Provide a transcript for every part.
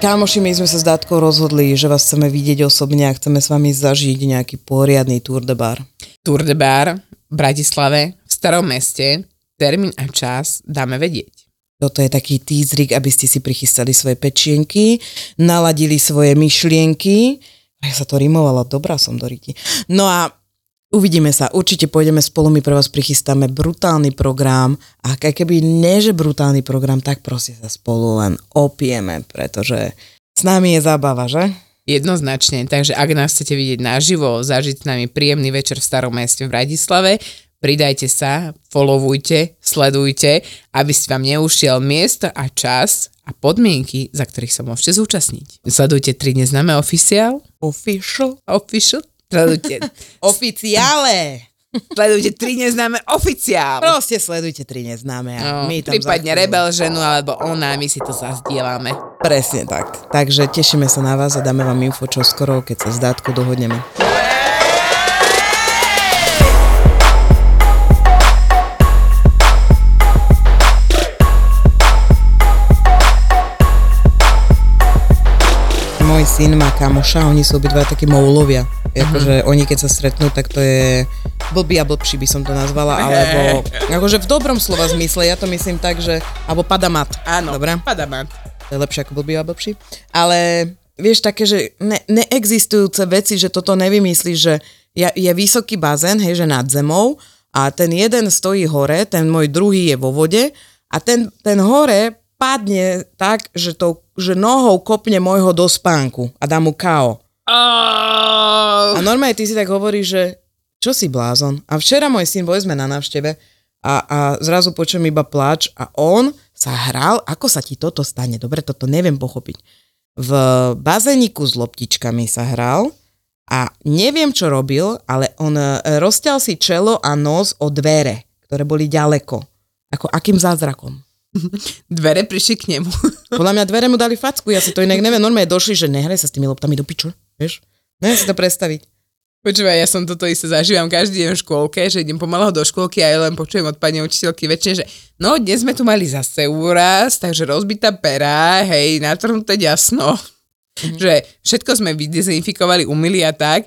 Kámoši, my sme sa s Dátkou rozhodli, že vás chceme vidieť osobne a chceme s vami zažiť nejaký poriadny Tour de Bar. Tour de Bar v Bratislave, v starom meste, termín a čas dáme vedieť. Toto je taký týzrik, aby ste si prichystali svoje pečienky, naladili svoje myšlienky. Ja sa to rimovalo, dobrá som do ryti. No a uvidíme sa, určite pôjdeme spolu, my pre vás prichystáme brutálny program a aj keby nie, že brutálny program, tak proste sa spolu len opijeme, pretože s nami je zábava, že? Jednoznačne, takže ak nás chcete vidieť naživo, zažiť s nami príjemný večer v starom meste v Bratislave, pridajte sa, followujte, sledujte, aby si vám neušiel miesto a čas a podmienky, za ktorých sa môžete zúčastniť. Sledujte 3 neznáme oficiál. Official. Official. Sledujte. Oficiále. Sledujte tri neznáme oficiál. Proste sledujte tri neznáme. A no, my tam prípadne rebel ženu alebo ona, my si to zazdielame. Presne tak. Takže tešíme sa na vás a dáme vám info čo skoro, keď sa s Dátkou dohodneme. Môj syn má kamoša, oni sú obidva takí moulovia. Akože mm-hmm. oni keď sa stretnú, tak to je blbý a blbší by som to nazvala, alebo akože v dobrom slova zmysle, ja to myslím tak, že, alebo padamat. Áno, Dobre? padamat. To je lepšie ako blbý a blbší. Ale vieš také, že ne, neexistujúce veci, že toto nevymyslíš, že je, je vysoký bazén, hej, že nad zemou a ten jeden stojí hore, ten môj druhý je vo vode a ten, ten hore padne tak, že, to, že nohou kopne môjho do spánku a dá mu kao. Oh. A normálne ty si tak hovoríš, že čo si blázon? A včera môj syn, boli sme na návšteve a, a zrazu počujem iba plač a on sa hral, ako sa ti toto stane? Dobre, toto neviem pochopiť. V bazéniku s loptičkami sa hral a neviem, čo robil, ale on e, rozťal si čelo a nos o dvere, ktoré boli ďaleko. Ako akým zázrakom? Dvere prišli k nemu. Podľa mňa dvere mu dali facku, ja si to inak neviem. Normálne došli, že nehraj sa s tými loptami do piču. Vieš? Neviem si to predstaviť. Počúvaj, ja som toto isté zažívam každý deň v škôlke, že idem pomaly do škôlky a ja len počujem od pani učiteľky väčšine, že no dnes sme tu mali zase úraz, takže rozbitá pera, hej, natrhnuté jasno. Mm-hmm. Že všetko sme vydezinfikovali, umili a tak.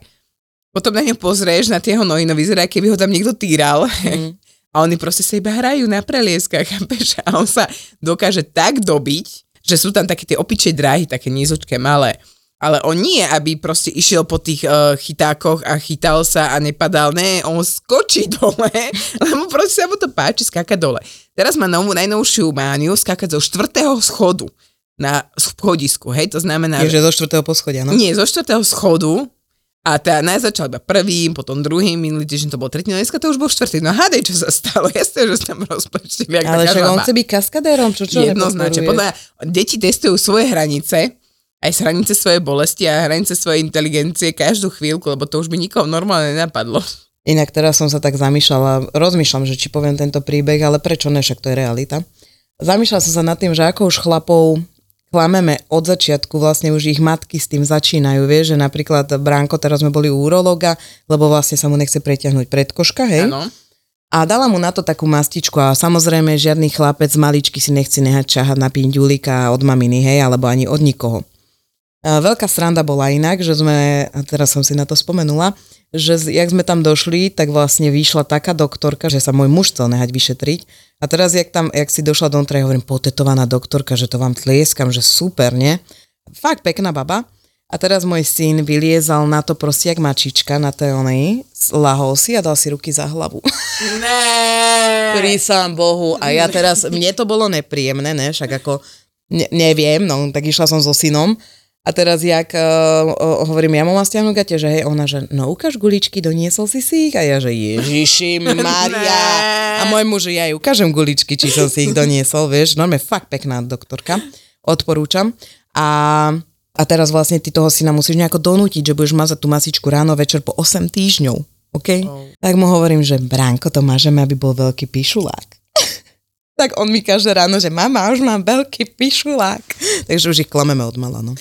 Potom na ňo pozrieš, na tie jeho nohy, no vyzerá, keby ho tam niekto týral. Mm-hmm. A oni proste sa iba hrajú na prelieskach, chápeš? A on sa dokáže tak dobiť, že sú tam také tie opičie dráhy, také nízučké, malé ale on nie, aby proste išiel po tých uh, chytákoch a chytal sa a nepadal. Ne, on skočí dole, lebo proste sa mu to páči skákať dole. Teraz má novú, najnovšiu mániu skákať zo štvrtého schodu na schodisku, hej, to znamená... Je, že zo štvrtého poschodia, no? Nie, zo štvrtého schodu a teda najzačal iba prvým, potom druhým, minulý týždeň to bol tretí, no dneska to už bol štvrtý. No hádej, čo sa stalo, jasne, že tam rozplečili. Ale však on chce byť kaskadérom, čo čo Jednoznačne, podľa deti testujú svoje hranice, aj z hranice svojej bolesti a hranice svojej inteligencie každú chvíľku, lebo to už by nikoho normálne nenapadlo. Inak teraz som sa tak zamýšľala, rozmýšľam, že či poviem tento príbeh, ale prečo ne, však to je realita. zamýšľala som sa nad tým, že ako už chlapov klameme od začiatku, vlastne už ich matky s tým začínajú, vieš, že napríklad Bránko, teraz sme boli u urologa, lebo vlastne sa mu nechce preťahnuť predkoška, hej? Áno. A dala mu na to takú mastičku a samozrejme žiadny chlapec maličky si nechce nehať čahať na pinďulika od maminy, hej, alebo ani od nikoho. Veľká sranda bola inak, že sme, a teraz som si na to spomenula, že jak sme tam došli, tak vlastne vyšla taká doktorka, že sa môj muž chcel nehať vyšetriť. A teraz, jak tam, jak si došla do ja hovorím, potetovaná doktorka, že to vám tlieskam, že super, nie? Fakt pekná baba. A teraz môj syn vyliezal na to proste jak mačička na tej onej, lahol si a dal si ruky za hlavu. Ne. Prísam Bohu. A ja teraz, mne to bolo nepríjemné, ne, však ako, ne, neviem, no, tak išla som so synom. A teraz, jak uh, hovorím, ja mám stiahnuť gate, že hej, ona, že no ukáž guličky, doniesol si si ich? A ja, že Ježiši Maria. A môj muž, ja jej ukážem guličky, či som si ich doniesol, vieš, normálne fakt pekná doktorka, odporúčam. A, a teraz vlastne ty toho syna musíš nejako donútiť, že budeš mazať tú masičku ráno, večer po 8 týždňov. OK? Oh. Tak mu hovorím, že Bránko, to mažeme, aby bol veľký pišulák. tak on mi každé ráno, že mama, už mám veľký pišulák. Takže už ich klameme od mala, no.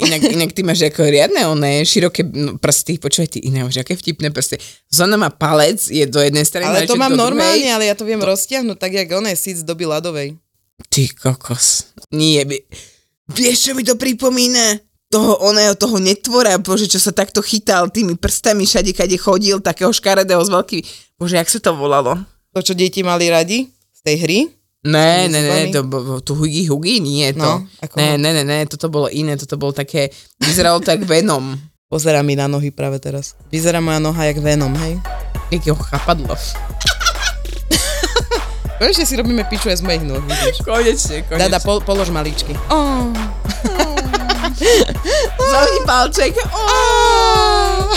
Inak, inak ty máš ako riadne oné široké no, prsty, počúvaj ty iné, máš aké vtipné prsty. Zona má palec, je do jednej strany. Ale to mám normálne, druhej. ale ja to viem roztiahnuť tak, jak oné síc z doby ľadovej. Ty kokos. Nie, by... vieš, čo mi to pripomína? Toho oného, toho netvora, bože, čo sa takto chytal tými prstami všade, kade chodil, takého škaredého s veľkými... Bože, jak sa to volalo? To, čo deti mali radi z tej hry. Ne, ne, ne, to, to hugi hugi, nie to. No, ako- ne, ne, ne, ne, toto bolo iné, toto bolo také, vyzeralo tak Venom. Pozerá mi na nohy práve teraz. Vyzerá moja noha jak Venom, hej? Jakého chapadlo. Konečne si robíme piču aj z mojich vidíš. Konečne, konečne. Dada, pol, polož maličky. Oh. Zohni palček. Oh!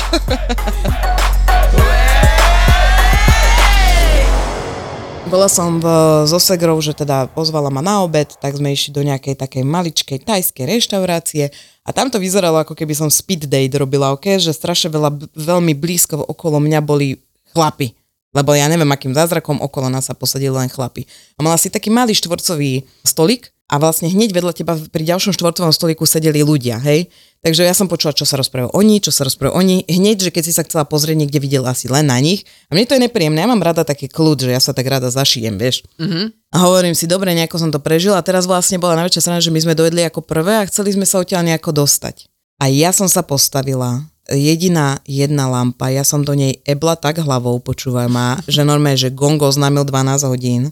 Bola som v, so Segrou, že teda pozvala ma na obed, tak sme išli do nejakej takej maličkej tajskej reštaurácie a tam to vyzeralo, ako keby som speed date robila, ok? Že strašne veľa, veľmi blízko okolo mňa boli chlapi. Lebo ja neviem, akým zázrakom okolo nás sa posadili len chlapi. A mala si taký malý štvorcový stolik a vlastne hneď vedľa teba pri ďalšom štvorcovom stoliku sedeli ľudia, hej? Takže ja som počula, čo sa rozprávajú oni, čo sa rozprávajú oni. Hneď, že keď si sa chcela pozrieť, niekde videla asi len na nich. A mne to je nepríjemné, ja mám rada taký kľud, že ja sa tak rada zašijem, vieš. Mm-hmm. A hovorím si, dobre, nejako som to prežila a teraz vlastne bola najväčšia strana, že my sme dojedli ako prvé a chceli sme sa odtiaľ nejako dostať. A ja som sa postavila, jediná jedna lampa, ja som do nej ebla tak hlavou, počúvaj ma, že normálne, že gongo oznámil 12 hodín.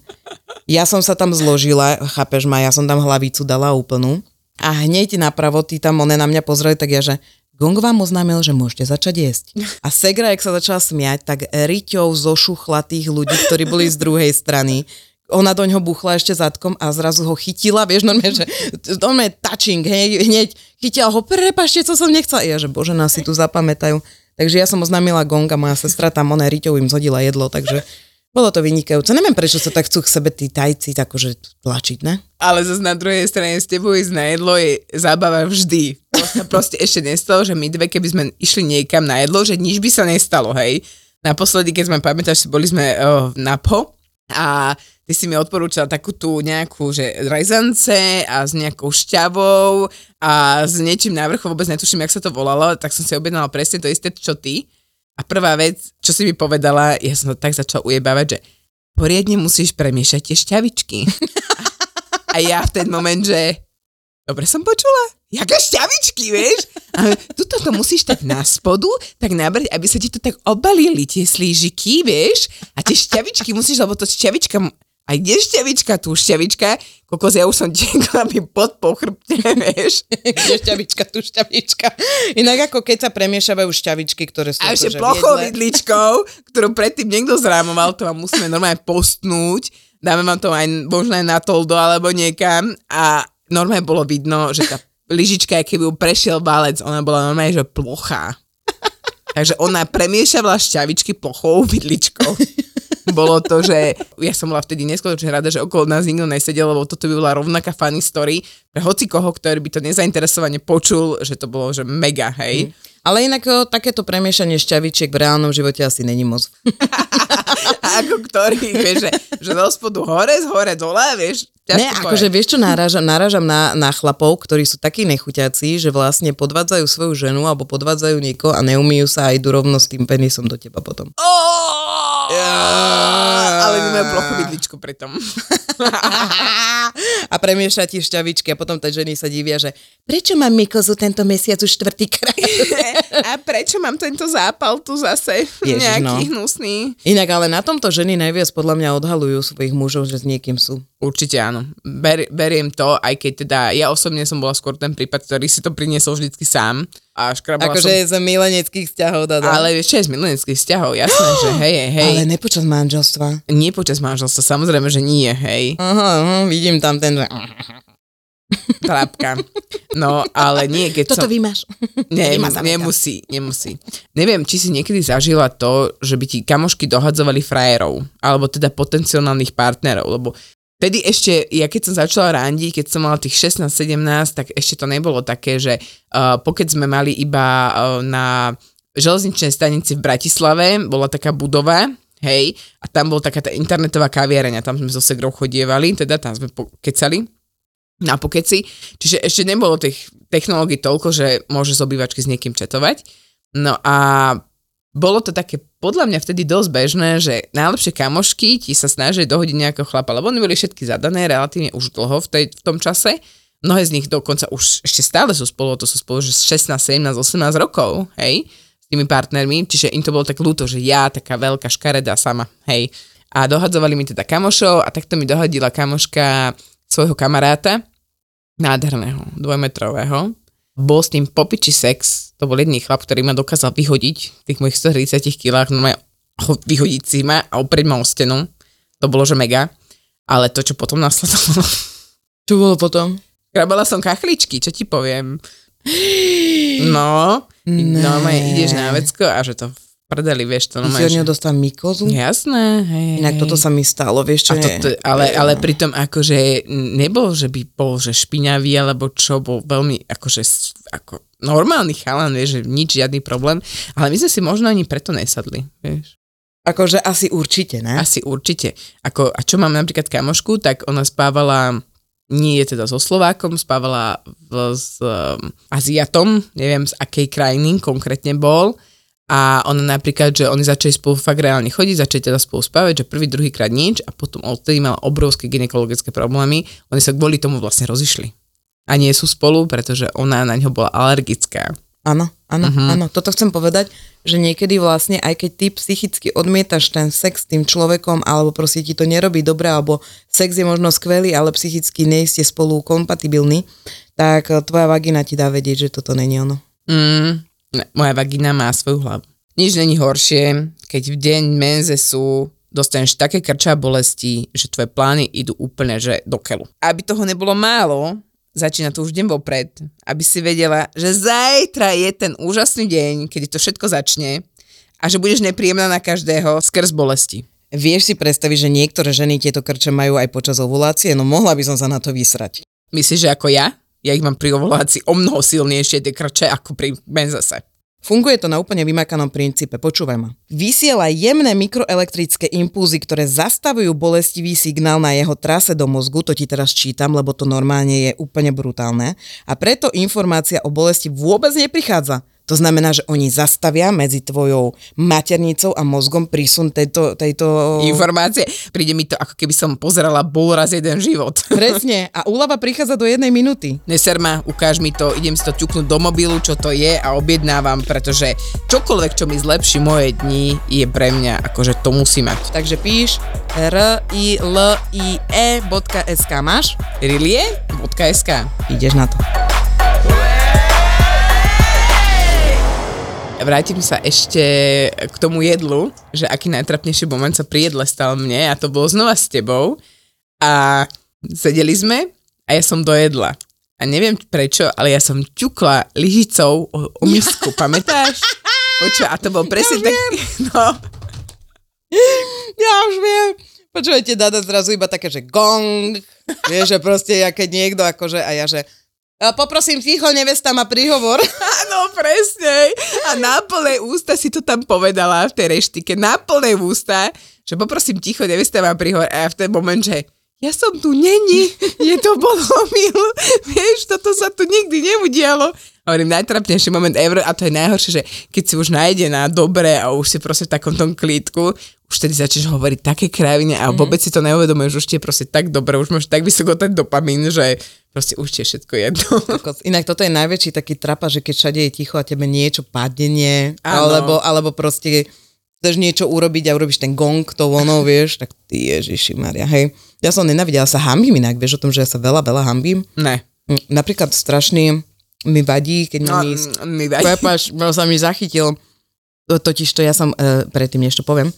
Ja som sa tam zložila, chápeš ma, ja som tam hlavicu dala úplnú a hneď napravo, tí tam one na mňa pozreli, tak ja, že Gong vám oznámil, že môžete začať jesť. A Segra, jak sa začala smiať, tak riťou zošuchla tých ľudí, ktorí boli z druhej strany. Ona do ňoho buchla ešte zadkom a zrazu ho chytila, vieš, normálne, že normálne touching, hneď, hneď chytila ho, prepašte, co som nechcela. Ja, že bože, nás si tu zapamätajú. Takže ja som oznámila Gonga, moja sestra tam oné riťou im zhodila jedlo, takže bolo to vynikajúce. Neviem, prečo sa tak chcú k sebe tí tajci akože tlačiť, ne? Ale zase na druhej strane s tebou ísť na jedlo je zábava vždy. To sa proste ešte nestalo, že my dve, keby sme išli niekam na jedlo, že nič by sa nestalo, hej. Naposledy, keď sme, pamätáš, boli sme uh, na po a ty si mi odporúčal takú tú nejakú, že rezance a s nejakou šťavou a s niečím na vrchu, vôbec netuším, jak sa to volalo, tak som si objednala presne to isté, čo ty. A prvá vec, čo si mi povedala, ja som to tak začal ujebávať, že poriadne musíš premiešať tie šťavičky. A ja v ten moment, že dobre som počula, jaká šťavičky, vieš? A tuto to musíš tak na spodu, tak nabrať, aby sa ti to tak obalili, tie slížiky, vieš? A tie šťavičky musíš, lebo to šťavička, a kde šťavička, tu šťavička, kokos, ja už som tiekla mi pod pochrbte, vieš? Kde šťavička, tu šťavička. Inak ako keď sa premiešavajú šťavičky, ktoré sú A ešte akože plochou v jedle. vidličkou, ktorú predtým niekto zrámoval, to vám musíme normálne postnúť, dáme vám to aj možno aj na toldo alebo niekam a normálne bolo vidno, že tá lyžička, keby ju prešiel válec, ona bola normálne, že plochá. Takže ona premiešavala šťavičky plochou vidličkou. Bolo to, že ja som bola vtedy neskutočne rada, že okolo nás nikto nesedel, lebo toto by bola rovnaká funny story pre hoci koho, ktorý by to nezainteresovane počul, že to bolo, že mega, hej. Ale inak o, takéto premiešanie šťavičiek v reálnom živote asi není moc. ako ktorý, vieš, že, že zo spodu hore, z hore dole, vieš, Ne, akože vieš čo, náražam, náražam na, na chlapov, ktorí sú takí nechuťací, že vlastne podvádzajú svoju ženu alebo podvádzajú niekoho a neumíjú sa a idú rovno s tým penisom do teba potom. Ale my majú plochu vidličku pritom. a premieša ti šťavičky a potom tie ženy sa divia, že prečo mám mykozu tento mesiac už štvrtýkrát? A prečo mám tento zápal tu zase? Ježiš, Nejaký no. hnusný. Inak ale na tomto ženy najviac podľa mňa odhalujú svojich mužov, že s niekým sú. Určite áno. Ber, beriem to, aj keď teda ja osobne som bola skôr ten prípad, ktorý si to priniesol vždycky sám. A škrabala Akože som... je z mileneckých vzťahov, dada. Ale vieš, z mileneckých vzťahov, jasné, že hej, hej, hej. ale nepočas manželstva. Nie počas manželstva, samozrejme, že nie, hej. Aha, aha, vidím tam ten, že... Trápka. No, ale nie, keď Toto som... vymáš. Tam. nemusí, nemusí. Neviem, či si niekedy zažila to, že by ti kamošky dohadzovali frajerov, alebo teda potenciálnych partnerov, lebo Vtedy ešte, ja keď som začala randiť, keď som mala tých 16-17, tak ešte to nebolo také, že uh, pokud sme mali iba uh, na železničnej stanici v Bratislave, bola taká budova, hej, a tam bola taká tá internetová kaviareň, a tam sme so segrou chodievali, teda tam sme kecali na pokeci, čiže ešte nebolo tých technológií toľko, že môže z obývačky s niekým četovať. No a bolo to také podľa mňa vtedy dosť bežné, že najlepšie kamošky ti sa snažili dohodiť nejakého chlapa, lebo oni boli všetky zadané relatívne už dlho v, tej, v tom čase. Mnohé z nich dokonca už ešte stále sú spolu, to sú spolu že 16, 17, 18 rokov, hej, tými partnermi, čiže im to bolo tak ľúto, že ja, taká veľká škareda sama, hej. A dohadzovali mi teda kamošov a takto mi dohodila kamoška svojho kamaráta, nádherného, dvojmetrového. Bol s ním popiči sex, to bol jediný chlap, ktorý ma dokázal vyhodiť v tých mojich 130 kilách, no ho vyhodiť si ma a oprieť ma o stenu. To bolo, že mega. Ale to, čo potom nasledovalo, Čo bolo potom? krabala som kachličky, čo ti poviem. No, Ne. normálne ideš na vecko a že to v prdeli, vieš, to Ty si normálne, od neho dostal mykozu? Jasné, hej, Inak toto sa mi stalo, vieš čo? Nie? toto, ale, ale pritom akože nebol, že by bol že špinavý alebo čo, bol veľmi akože ako normálny chalan, vieš, že nič, žiadny problém, ale my sme si možno ani preto nesadli, vieš. Akože asi určite, ne? Asi určite. Ako, a čo mám napríklad kamošku, tak ona spávala nie je teda so Slovákom, spávala v, s um, Aziatom, neviem z akej krajiny konkrétne bol. A ona napríklad, že oni začali spolu fakt reálne chodiť, začali teda spolu spávať, že prvý, druhýkrát nič a potom odtedy mala obrovské gynekologické problémy. Oni sa kvôli tomu vlastne rozišli. A nie sú spolu, pretože ona na ňo bola alergická. Áno, áno, Mhm. áno. Toto chcem povedať, že niekedy vlastne, aj keď ty psychicky odmietaš ten sex s tým človekom, alebo proste ti to nerobí dobre, alebo sex je možno skvelý, ale psychicky nie ste spolu kompatibilní, tak eh, tvoja vagina ti dá vedieť, že toto není ono. Mm, ne, moja vagina má svoju hlavu. Nič není horšie, keď v deň menzesu dostaneš také krča bolesti, že tvoje plány idú úplne že do keľu. Aby toho nebolo málo, začína to už deň vopred, aby si vedela, že zajtra je ten úžasný deň, kedy to všetko začne a že budeš nepríjemná na každého skrz bolesti. Vieš si predstaviť, že niektoré ženy tieto krče majú aj počas ovulácie? No mohla by som sa na to vysrať. Myslíš, že ako ja? Ja ich mám pri ovulácii o mnoho silnejšie tie krče ako pri menzese. Funguje to na úplne vymakanom princípe, počúvaj ma. Vysiela jemné mikroelektrické impulzy, ktoré zastavujú bolestivý signál na jeho trase do mozgu, to ti teraz čítam, lebo to normálne je úplne brutálne. A preto informácia o bolesti vôbec neprichádza. To znamená, že oni zastavia medzi tvojou maternicou a mozgom prísun tejto... tejto... Informácie. Príde mi to, ako keby som pozerala bol raz jeden život. Presne. A úlava prichádza do jednej minúty. Neser ma, ukáž mi to, idem si to ťuknúť do mobilu, čo to je a objednávam, pretože čokoľvek, čo mi zlepší moje dni, je pre mňa, akože to musí mať. Takže píš r-i-l-i-e.sk máš? Rilie.sk Ideš na to. Vrátim sa ešte k tomu jedlu, že aký najtrapnejší moment sa pri jedle stal mne a to bolo znova s tebou a sedeli sme a ja som dojedla. A neviem prečo, ale ja som ťukla lyžicou o, o misku, pamätáš? Počuj, a to bol presne tak... No, Ja už viem. Počúvajte, Dada zrazu iba také, že gong. Vieš, že proste, ja keď niekto akože, a ja že poprosím ticho, nevesta má príhovor. Áno, presne. A na plné ústa si to tam povedala v tej reštike. Na plné ústa, že poprosím ticho, nevesta má príhovor. A v ten moment, že ja som tu není, je to bol omyl, vieš, toto sa tu nikdy neudialo. Hovorím, najtrapnejší moment ever a to je najhoršie, že keď si už nájde na dobre a už si proste v takom tom klítku, už tedy začneš hovoriť také krávine a vôbec si to neuvedomuješ, už ti je proste tak dobre, už máš tak vysoko ten dopamín, že proste už je všetko jedno. Inak toto je najväčší taký trapa, že keď všade je ticho a tebe niečo padne, alebo, alebo proste chceš niečo urobiť a urobíš ten gong, to ono, vieš, tak ty ježiši Maria, hej. Ja som nenavidela, sa hambím inak, vieš o tom, že ja sa veľa, veľa hambím. Ne. Mm, Napríklad strašný mi vadí, keď No, ísť. mi daj. Prepač, sa mi zachytil. To- Totiž to ja som, e, predtým to poviem,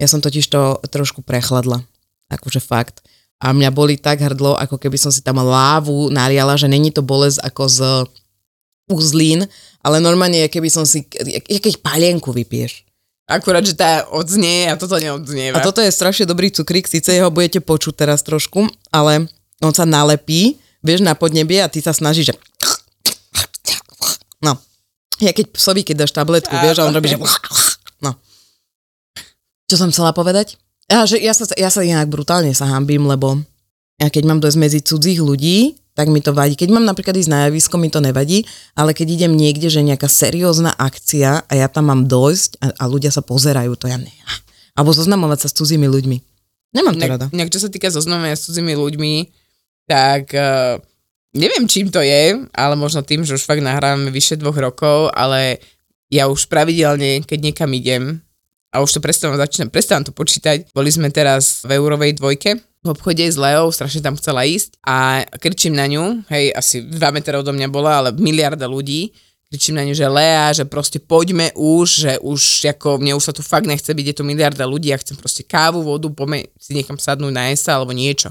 ja som totiž to trošku prechladla. Akože fakt. A mňa boli tak hrdlo, ako keby som si tam lávu naliala, že není to bolesť ako z uzlín, ale normálne keby som si, keď palienku vypiješ. Akurát, že tá odznie a toto neodznieva. A toto je strašne dobrý cukrík, síce jeho budete počuť teraz trošku, ale on sa nalepí, vieš, na podnebie a ty sa snažíš, že... No. Ja keď psovi, keď dáš tabletku, vieš, a on robí, že... No. Čo som chcela povedať? Ja, že ja, sa, ja sa inak brutálne sa hambím, lebo ja keď mám dojsť medzi cudzích ľudí, tak mi to vadí. Keď mám napríklad ísť na javisko, mi to nevadí, ale keď idem niekde, že nejaká seriózna akcia a ja tam mám dojsť a, a ľudia sa pozerajú, to ja ne. Alebo zoznamovať sa s cudzími ľuďmi. Nemám to Nejak, rada. nejak čo sa týka zoznamenia s cudzými ľuďmi, tak uh, neviem, čím to je, ale možno tým, že už fakt nahrávame vyše dvoch rokov, ale ja už pravidelne, keď niekam idem, a už to prestávam, začínam, prestávam to počítať, boli sme teraz v eurovej dvojke, v obchode s Leou, strašne tam chcela ísť a kričím na ňu, hej, asi 2 metre odo mňa bola, ale miliarda ľudí, kričím na ňu, že Lea, že proste poďme už, že už ako mne už sa tu fakt nechce byť, je tu miliarda ľudí, ja chcem proste kávu, vodu, poďme si niekam sadnúť na sa alebo niečo.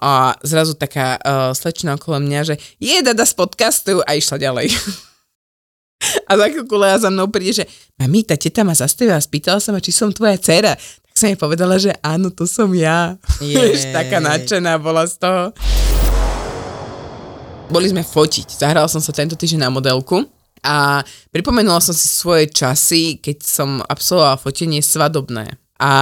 A zrazu taká uh, slečna okolo mňa, že je dada z podcastu a išla ďalej. a za chvíľku Lea za mnou príde, že mami, tá teta ma zastavila a spýtala sa ma, či som tvoja dcera. Tak som jej povedala, že áno, to som ja. Vieš, taká nadšená bola z toho. Boli sme fotiť. Zahrala som sa tento týždeň na modelku a pripomenula som si svoje časy, keď som absolvovala fotenie svadobné. A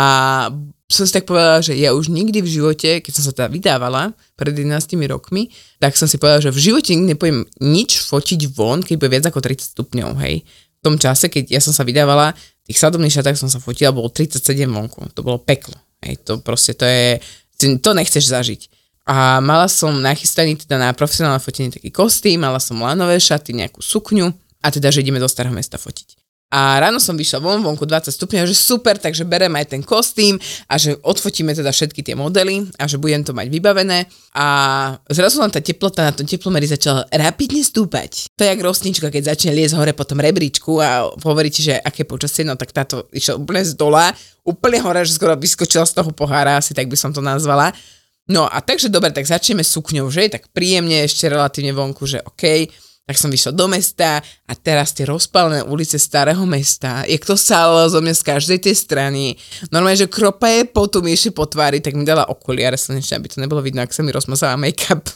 som si tak povedala, že ja už nikdy v živote, keď som sa teda vydávala pred 11 rokmi, tak som si povedala, že v živote nikdy nepôjdem nič fotiť von, keď bude viac ako 30 stupňov, hej. V tom čase, keď ja som sa vydávala, v tých svadobných šatách som sa fotila, bolo 37 vonku. To bolo peklo. Hej, to proste, to je, to nechceš zažiť. A mala som nachystaný teda na profesionálne fotenie taký kostým, mala som lanové šaty, nejakú sukňu a teda, že ideme do starého mesta fotiť. A ráno som vyšla von, vonku 20 stupňov, že super, takže berem aj ten kostým a že odfotíme teda všetky tie modely a že budem to mať vybavené. A zrazu len tá teplota na tom teplomeri začala rapidne stúpať. To je jak rostnička, keď začne liesť hore po tom rebríčku a hovorí ti, že aké počasie, no tak táto išla úplne z dola, úplne hore, že skoro vyskočila z toho pohára, asi tak by som to nazvala. No a takže dobre, tak začneme sukňou, že? Tak príjemne ešte relatívne vonku, že OK. Tak som vyšla do mesta a teraz tie rozpalené ulice starého mesta, jak to sálo zo mňa z každej tej strany. Normálne, že kropa je potu mi ešte po tvári, tak mi dala okuliare slnečné, aby to nebolo vidno, ak sa mi rozmazala make-up.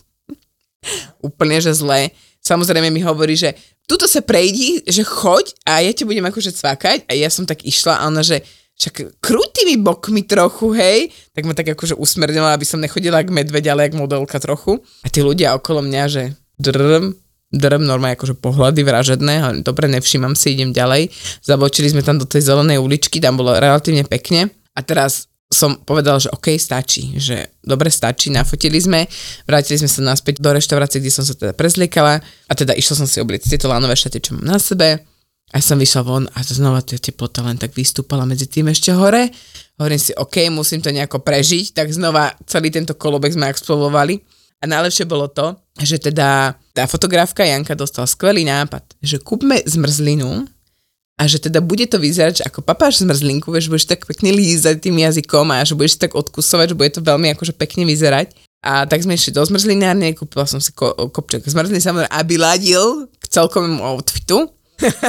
Úplne, že zle. Samozrejme mi hovorí, že tuto sa prejdi, že choď a ja ti budem akože cvakať a ja som tak išla a ona, že však krútimi bokmi trochu, hej, tak ma tak akože usmernila, aby som nechodila k medveď, ale jak modelka trochu. A tí ľudia okolo mňa, že drm, drm, normálne akože pohľady vražedné, ale dobre, nevšímam si, idem ďalej. Zabočili sme tam do tej zelenej uličky, tam bolo relatívne pekne. A teraz som povedal, že OK, stačí, že dobre stačí, nafotili sme, vrátili sme sa naspäť do reštaurácie, kde som sa teda prezliekala a teda išla som si obliecť tieto lánové šaty, čo mám na sebe a som vyšla von a znova tá teplota len tak vystúpala medzi tým ešte hore. Hovorím si, OK, musím to nejako prežiť, tak znova celý tento kolobek sme absolvovali. A najlepšie bolo to, že teda tá fotografka Janka dostala skvelý nápad, že kúpme zmrzlinu a že teda bude to vyzerať, že ako papáš zmrzlinku, vieš, budeš tak pekne lízať tým jazykom a že budeš tak odkusovať, že bude to veľmi akože pekne vyzerať. A tak sme išli do zmrzlinárne, kúpila som si ko- kopček zmrzliny, samozrejme, aby ladil k celkovému outfitu.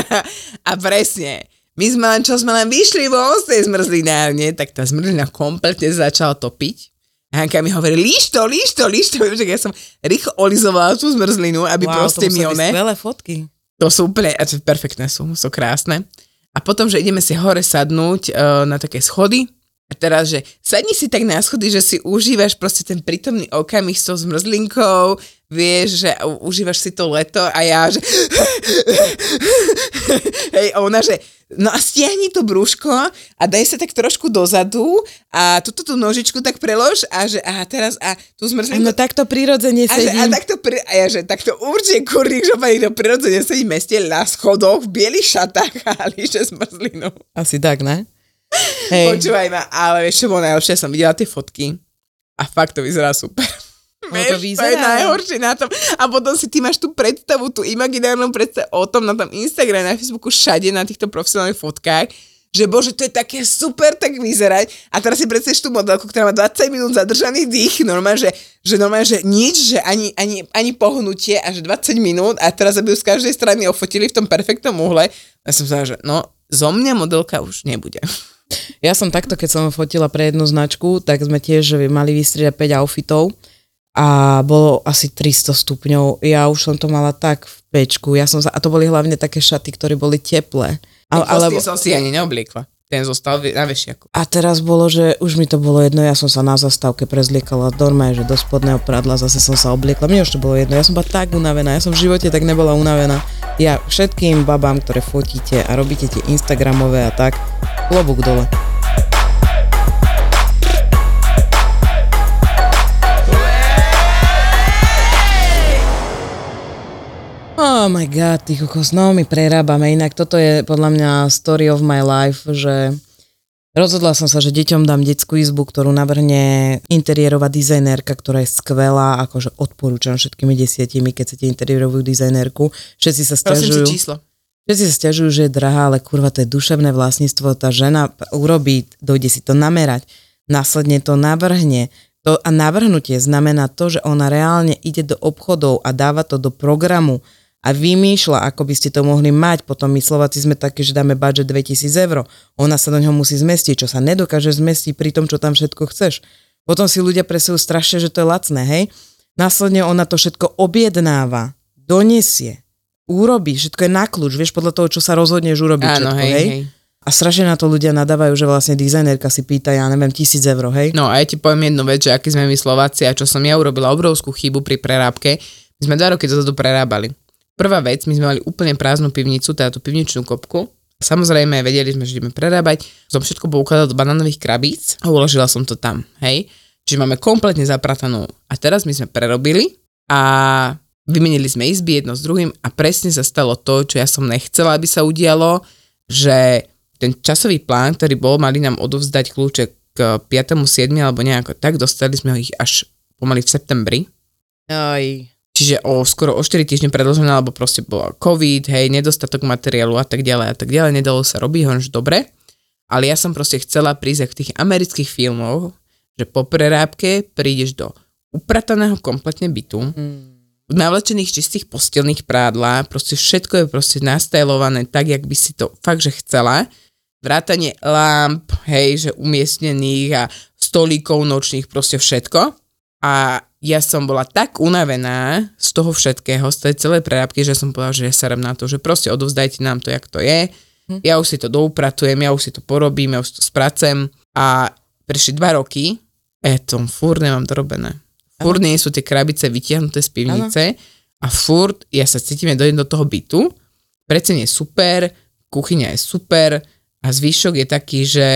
a presne, my sme len, čo sme len vyšli von z tej zmrzlinárne, tak tá zmrzlina kompletne začala topiť. Hanka mi hovorí, líš to, líš to, líš to. Že ja som rýchlo olizovala tú zmrzlinu, aby wow, proste to mi one... skvelé fotky. To sú úplne, a to perfektné sú, sú krásne. A potom, že ideme si hore sadnúť uh, na také schody. A teraz, že sadni si tak na schody, že si užívaš proste ten prítomný okamih s tou zmrzlinkou, vieš, že užívaš si to leto a ja, že hej, ona, že no a stiahni to brúško a daj sa tak trošku dozadu a túto tú nožičku tak prelož a že a teraz a tú zmrzlinku No takto prirodzene a, že, a sedím. takto, pri, a ja, že takto určite kurník, že pani to prirodzene sedí v meste na schodoch v bielých šatách a líše zmrzlinu. Asi tak, ne? Hej. Počúvaj ma, ale vieš čo bolo najlepšie, som videla tie fotky a fakt to vyzerá super. No to Vieš, vyzerá. je najhoršie na tom. A potom si ty máš tú predstavu, tú imaginárnu predstavu o tom na tom Instagrame, na Facebooku, všade na týchto profesionálnych fotkách, že bože, to je také super tak vyzerať. A teraz si predstavíš tú modelku, ktorá má 20 minút zadržaný dých, normálne, že, že normálne, že nič, že ani, ani, ani pohnutie, až 20 minút a teraz aby ju z každej strany ofotili v tom perfektnom uhle. Ja som sa, že no, zo mňa modelka už nebude. Ja som takto, keď som fotila pre jednu značku, tak sme tiež mali vystriedať 5 outfitov a bolo asi 300 stupňov. Ja už som to mala tak v pečku. Ja som sa, a to boli hlavne také šaty, ktoré boli teplé. Ale, alebo... som si ani neobliekla. Ten zostal na vešiaku. a teraz bolo, že už mi to bolo jedno, ja som sa na zastávke prezliekala normálne, že do spodného pradla zase som sa obliekla. Mne už to bolo jedno, ja som bola tak unavená, ja som v živote tak nebola unavená. Ja všetkým babám, ktoré fotíte a robíte tie Instagramové a tak, klobúk dole. Oh my god, ty kokos, no my prerábame. Inak toto je podľa mňa story of my life, že rozhodla som sa, že deťom dám detskú izbu, ktorú navrhne interiérová dizajnérka, ktorá je skvelá, akože odporúčam všetkými desiatimi, keď chcete interiérovú dizajnérku. Všetci sa stiažujú. číslo. Všetci sa stiažujú, že je drahá, ale kurva, to je duševné vlastníctvo. Tá žena urobí, dojde si to namerať, následne to navrhne. To, a navrhnutie znamená to, že ona reálne ide do obchodov a dáva to do programu a vymýšľa, ako by ste to mohli mať. Potom my Slováci sme takí, že dáme budget 2000 eur. Ona sa do ňoho musí zmestiť, čo sa nedokáže zmestiť pri tom, čo tam všetko chceš. Potom si ľudia presujú strašne, že to je lacné, hej? Následne ona to všetko objednáva, donesie, urobí, všetko je na kľúč, vieš, podľa toho, čo sa rozhodneš urobiť Áno, všetko, hej, hej? hej. A strašne na to ľudia nadávajú, že vlastne dizajnerka si pýta, ja neviem, tisíc eur, hej? No a ja ti poviem jednu vec, že aký sme my Slováci a čo som ja urobila obrovskú chybu pri prerábke. My sme dva roky dozadu prerábali. Prvá vec, my sme mali úplne prázdnu pivnicu, teda tú pivničnú kopku. Samozrejme, vedeli sme, že ideme prerábať. Som všetko poukladala do banánových krabíc a uložila som to tam, hej. Čiže máme kompletne zapratanú. A teraz my sme prerobili a vymenili sme izby jedno s druhým a presne sa stalo to, čo ja som nechcela, aby sa udialo, že ten časový plán, ktorý bol, mali nám odovzdať kľúče k 5. 7. alebo nejako tak, dostali sme ich až pomaly v septembri. Aj. Čiže o skoro o 4 týždne predlžené, alebo proste bola COVID, hej, nedostatok materiálu a tak ďalej a tak ďalej, nedalo sa robiť, že dobre. Ale ja som proste chcela prísť v tých amerických filmoch, že po prerábke prídeš do uprataného kompletne bytu, navlečených čistých postelných prádla, proste všetko je proste nastajlované tak, jak by si to fakt, že chcela. Vrátanie lamp, hej, že umiestnených a stolíkov nočných, proste všetko. A ja som bola tak unavená z toho všetkého, z tej celej prerábky, že som povedala, že ja serem na to, že proste odovzdajte nám to, jak to je. Ja už si to doupratujem, ja už si to porobím, ja už si to spracem. A prešli dva roky a ja to furt nemám dorobené. Furt nie sú tie krabice vytiahnuté z pivnice a furt ja sa cítim, ja dojdem do toho bytu, predsen je super, kuchyňa je super a zvyšok je taký, že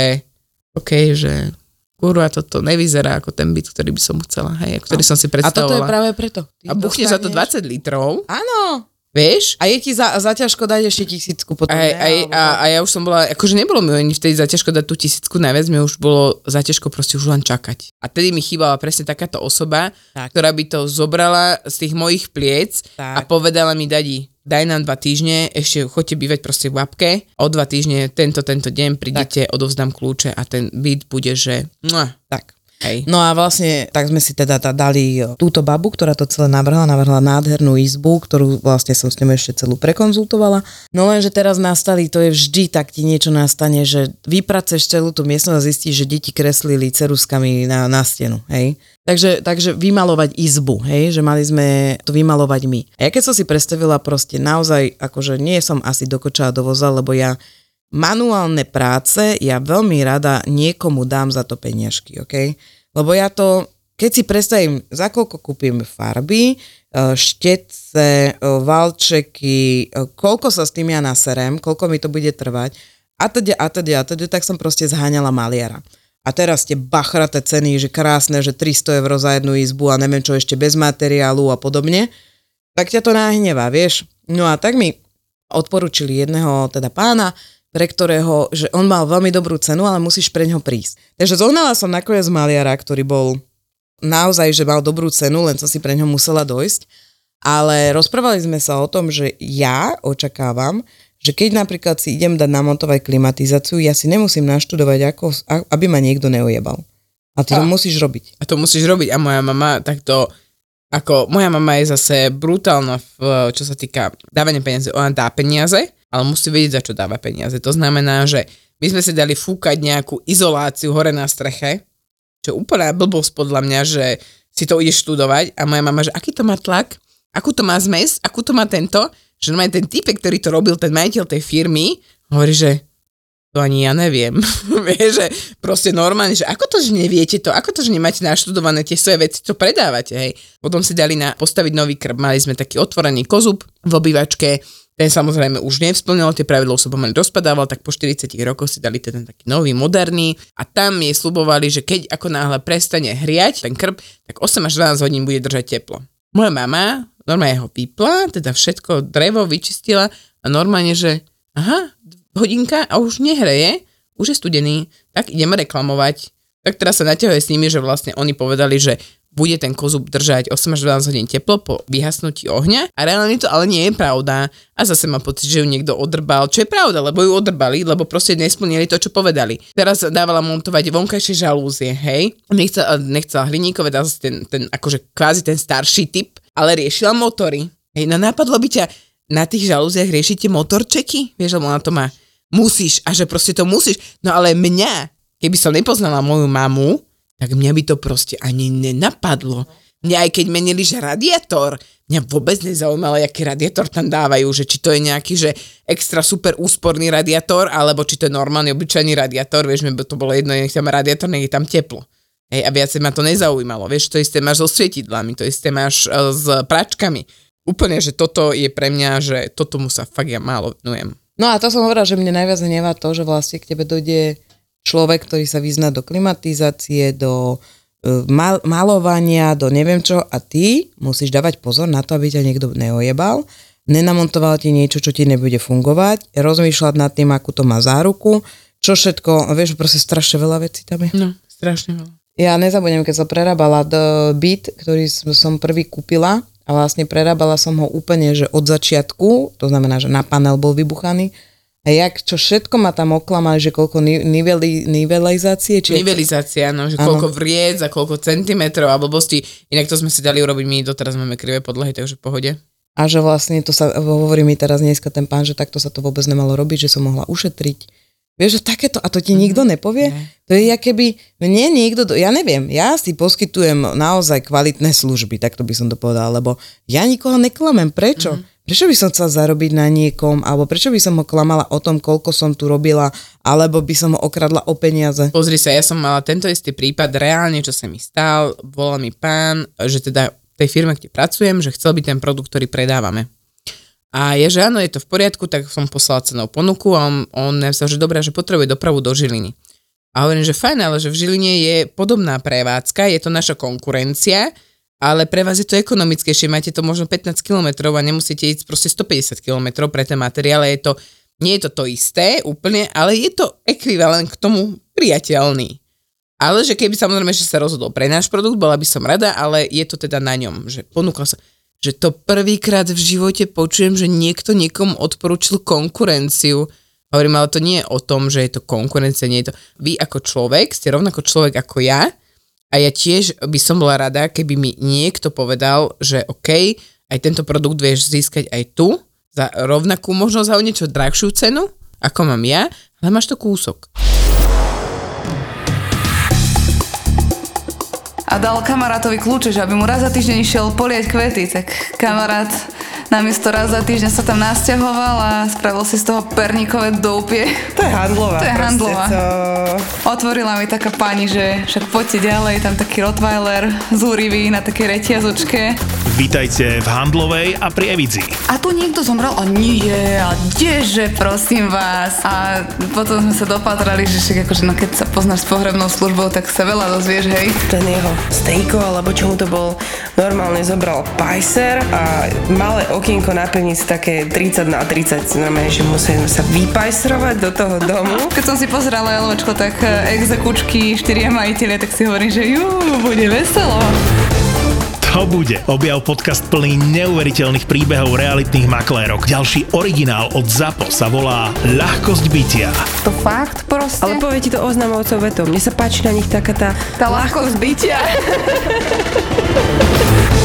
OK, že kurva, toto nevyzerá ako ten byt, ktorý by som chcela, hej, ktorý som si A toto je predstavovala. práve preto. Ty A buchne za to dostaneš- 20 litrov, Áno. vieš? A je ti za, za ťažko dať ešte tisícku potom. Aj, ne? aj, Alebo a, a ja už som bola, akože nebolo mi ani vtedy zaťažko dať tú tisícku, najviac mi už bolo zaťažko proste už len čakať. A tedy mi chýbala presne takáto osoba, Tak. ktorá by to zobrala z tých mojich pliec a Tak. povedala mi, dadi, daj nám dva týždne, ešte choďte bývať proste v babke, o dva týždne, tento, tento deň prídete, odovzdám kľúče a ten byt bude, že... Mua. tak. Hej. No a vlastne tak sme si teda dali túto babu, ktorá to celé navrhla, navrhla nádhernú izbu, ktorú vlastne som s ňou ešte celú prekonzultovala. No lenže teraz nastali, to je vždy tak ti niečo nastane, že vypraceš celú tú miestnosť a zistíš, že deti kreslili ceruskami na, na stenu, hej. Takže, takže vymalovať izbu, hej, že mali sme to vymalovať my. A ja keď som si predstavila proste naozaj, akože nie som asi dokočá do voza, lebo ja manuálne práce ja veľmi rada niekomu dám za to peniažky, ok? Lebo ja to, keď si predstavím, za koľko kúpim farby, e, štetce, e, valčeky, e, koľko sa s tým ja naserem, koľko mi to bude trvať, a teda, a teda, a teda, tak som proste zháňala maliara. A teraz tie bachraté ceny, že krásne, že 300 eur za jednu izbu a neviem čo ešte bez materiálu a podobne, tak ťa to nahnevá, vieš. No a tak mi odporúčili jedného teda pána, pre ktorého, že on mal veľmi dobrú cenu, ale musíš pre ňo prísť. Takže zohnala som nakoniec maliara, ktorý bol naozaj, že mal dobrú cenu, len som si pre ňo musela dojsť. Ale rozprávali sme sa o tom, že ja očakávam, že keď napríklad si idem dať namontovať klimatizáciu, ja si nemusím naštudovať, ako, aby ma niekto neojebal. A ty a, to musíš robiť. A to musíš robiť. A moja mama takto, ako moja mama je zase brutálna, v, čo sa týka dávania peniaze. Ona dá peniaze, ale musí vedieť, za čo dáva peniaze. To znamená, že my sme si dali fúkať nejakú izoláciu hore na streche, čo je úplná blbosť podľa mňa, že si to ideš študovať a moja mama, že aký to má tlak, akú to má zmes, akú to má tento, že normálne ten typek, ktorý to robil, ten majiteľ tej firmy, hovorí, že to ani ja neviem. Že proste normálne, že ako to, že neviete to, ako to, že nemáte naštudované tie svoje veci, to predávate, hej. Potom si dali na postaviť nový krb, mali sme taký otvorený kozub v obývačke, ten samozrejme už nevsplnil, tie pravidlo sa pomaly rozpadával, tak po 40 rokoch si dali ten taký nový, moderný a tam jej slubovali, že keď ako náhle prestane hriať ten krb, tak 8 až 12 hodín bude držať teplo. Moja mama normálne ho vypla, teda všetko drevo vyčistila a normálne, že aha, hodinka a už nehreje, už je studený, tak ideme reklamovať. Tak teraz sa naťahuje s nimi, že vlastne oni povedali, že bude ten kozub držať 8 až 12 hodín teplo po vyhasnutí ohňa a reálne to ale nie je pravda a zase má pocit, že ju niekto odrbal, čo je pravda, lebo ju odrbali, lebo proste nesplnili to, čo povedali. Teraz dávala montovať vonkajšie žalúzie, hej, nechcela, nechcela hliníkové, dal ten, ten akože kvázi ten starší typ, ale riešila motory. Hej, no napadlo by ťa na tých žalúziach riešiť motorčeky, vieš, lebo ona to má. Musíš, a že proste to musíš. No ale mňa, keby som nepoznala moju mamu, tak mňa by to proste ani nenapadlo. Mňa aj keď menili, že radiátor, mňa vôbec nezaujímalo, aký radiátor tam dávajú, že či to je nejaký, že extra super úsporný radiátor, alebo či to je normálny, obyčajný radiátor, vieš, mi to bolo jedno, nech tam radiátor, nech je tam teplo. Hej, a viacej ma to nezaujímalo, vieš, to isté máš so svietidlami, to isté máš uh, s pračkami. Úplne, že toto je pre mňa, že toto mu sa fakt ja málo venujem. No a to som hovorila, že mne najviac nevá to, že vlastne k tebe dojde človek, ktorý sa vyzná do klimatizácie, do e, mal- malovania, do neviem čo a ty musíš dávať pozor na to, aby ťa niekto neojebal, nenamontoval ti niečo, čo ti nebude fungovať, rozmýšľať nad tým, akú to má záruku, čo všetko, vieš, proste strašne veľa vecí tam je. No, strašne veľa. Ja nezabudnem, keď som prerábala byt, ktorý som prvý kúpila a vlastne prerábala som ho úplne, že od začiatku, to znamená, že na panel bol vybuchaný, a jak, čo všetko ma tam oklamali, že koľko niveli, nivelizácie? Či Nivelizácia, no, že ano. koľko vriec a koľko centimetrov a blbosti. Inak to sme si dali urobiť, my doteraz máme krivé podlahy, takže v pohode. A že vlastne to sa, hovorí mi teraz dneska ten pán, že takto sa to vôbec nemalo robiť, že som mohla ušetriť. Vieš, že takéto, a to ti nikto mm-hmm. nepovie? Ne. To je, keby mne niekto, ja neviem, ja si poskytujem naozaj kvalitné služby, tak to by som to povedala, lebo ja nikoho neklamem. Prečo? Mm-hmm prečo by som chcela zarobiť na niekom, alebo prečo by som ho klamala o tom, koľko som tu robila, alebo by som ho okradla o peniaze. Pozri sa, ja som mala tento istý prípad, reálne, čo sa mi stal, volal mi pán, že teda tej firme, kde pracujem, že chcel by ten produkt, ktorý predávame. A je, že áno, je to v poriadku, tak som poslala cenou ponuku a on, on sa, že dobré, že potrebuje dopravu do Žiliny. A hovorím, že fajn, ale že v Žiline je podobná prevádzka, je to naša konkurencia, ale pre vás je to ekonomickejšie, máte to možno 15 km a nemusíte ísť proste 150 km pre ten materiál, je to, nie je to to isté úplne, ale je to ekvivalent k tomu priateľný. Ale že keby samozrejme, že sa rozhodol pre náš produkt, bola by som rada, ale je to teda na ňom, že ponúkla sa, že to prvýkrát v živote počujem, že niekto niekomu odporúčil konkurenciu. Hovorím, ale to nie je o tom, že je to konkurencia, nie je to... Vy ako človek ste rovnako človek ako ja, A ja tiež by som bola rada, keby mi niekto povedal, že OK, aj tento produkt vieš získať aj tu, za rovnakú, možno za o niečo drahšiu cenu, ako mám ja, ale máš to kúsok. A dal kamarátovi kľúče, že aby mu raz za týždeň išiel poliať kvety, tak kamarát namiesto raz za týždeň sa tam nasťahoval a spravil si z toho perníkové doupie. To je handlová. To je handlová. To... Otvorila mi taká pani, že však poďte ďalej, tam taký Rottweiler zúrivý na takej reťazočke. Vítajte v Handlovej a pri Evidzi. A tu niekto zomrel a nie, a kdeže, prosím vás. A potom sme sa dopatrali, že však akože, no keď sa poznáš s pohrebnou službou, tak sa veľa dozvieš, hej. Ten jeho stejko, alebo čo mu to bol, normálne zobral pajser a malé okienko na pivnici také 30 na 30, normálne, že musíme sa vypajsrovať do toho domu. Keď som si pozerala LVčko, tak eh, exekučky, štyria majiteľe, tak si hovorím, že jú, bude veselo. To bude. Objav podcast plný neuveriteľných príbehov realitných maklérok. Ďalší originál od ZAPO sa volá Ľahkosť bytia. To fakt proste? Ale povie ti to oznamovcov vetou. Mne sa páči na nich taká tá... tá ľahkosť bytia.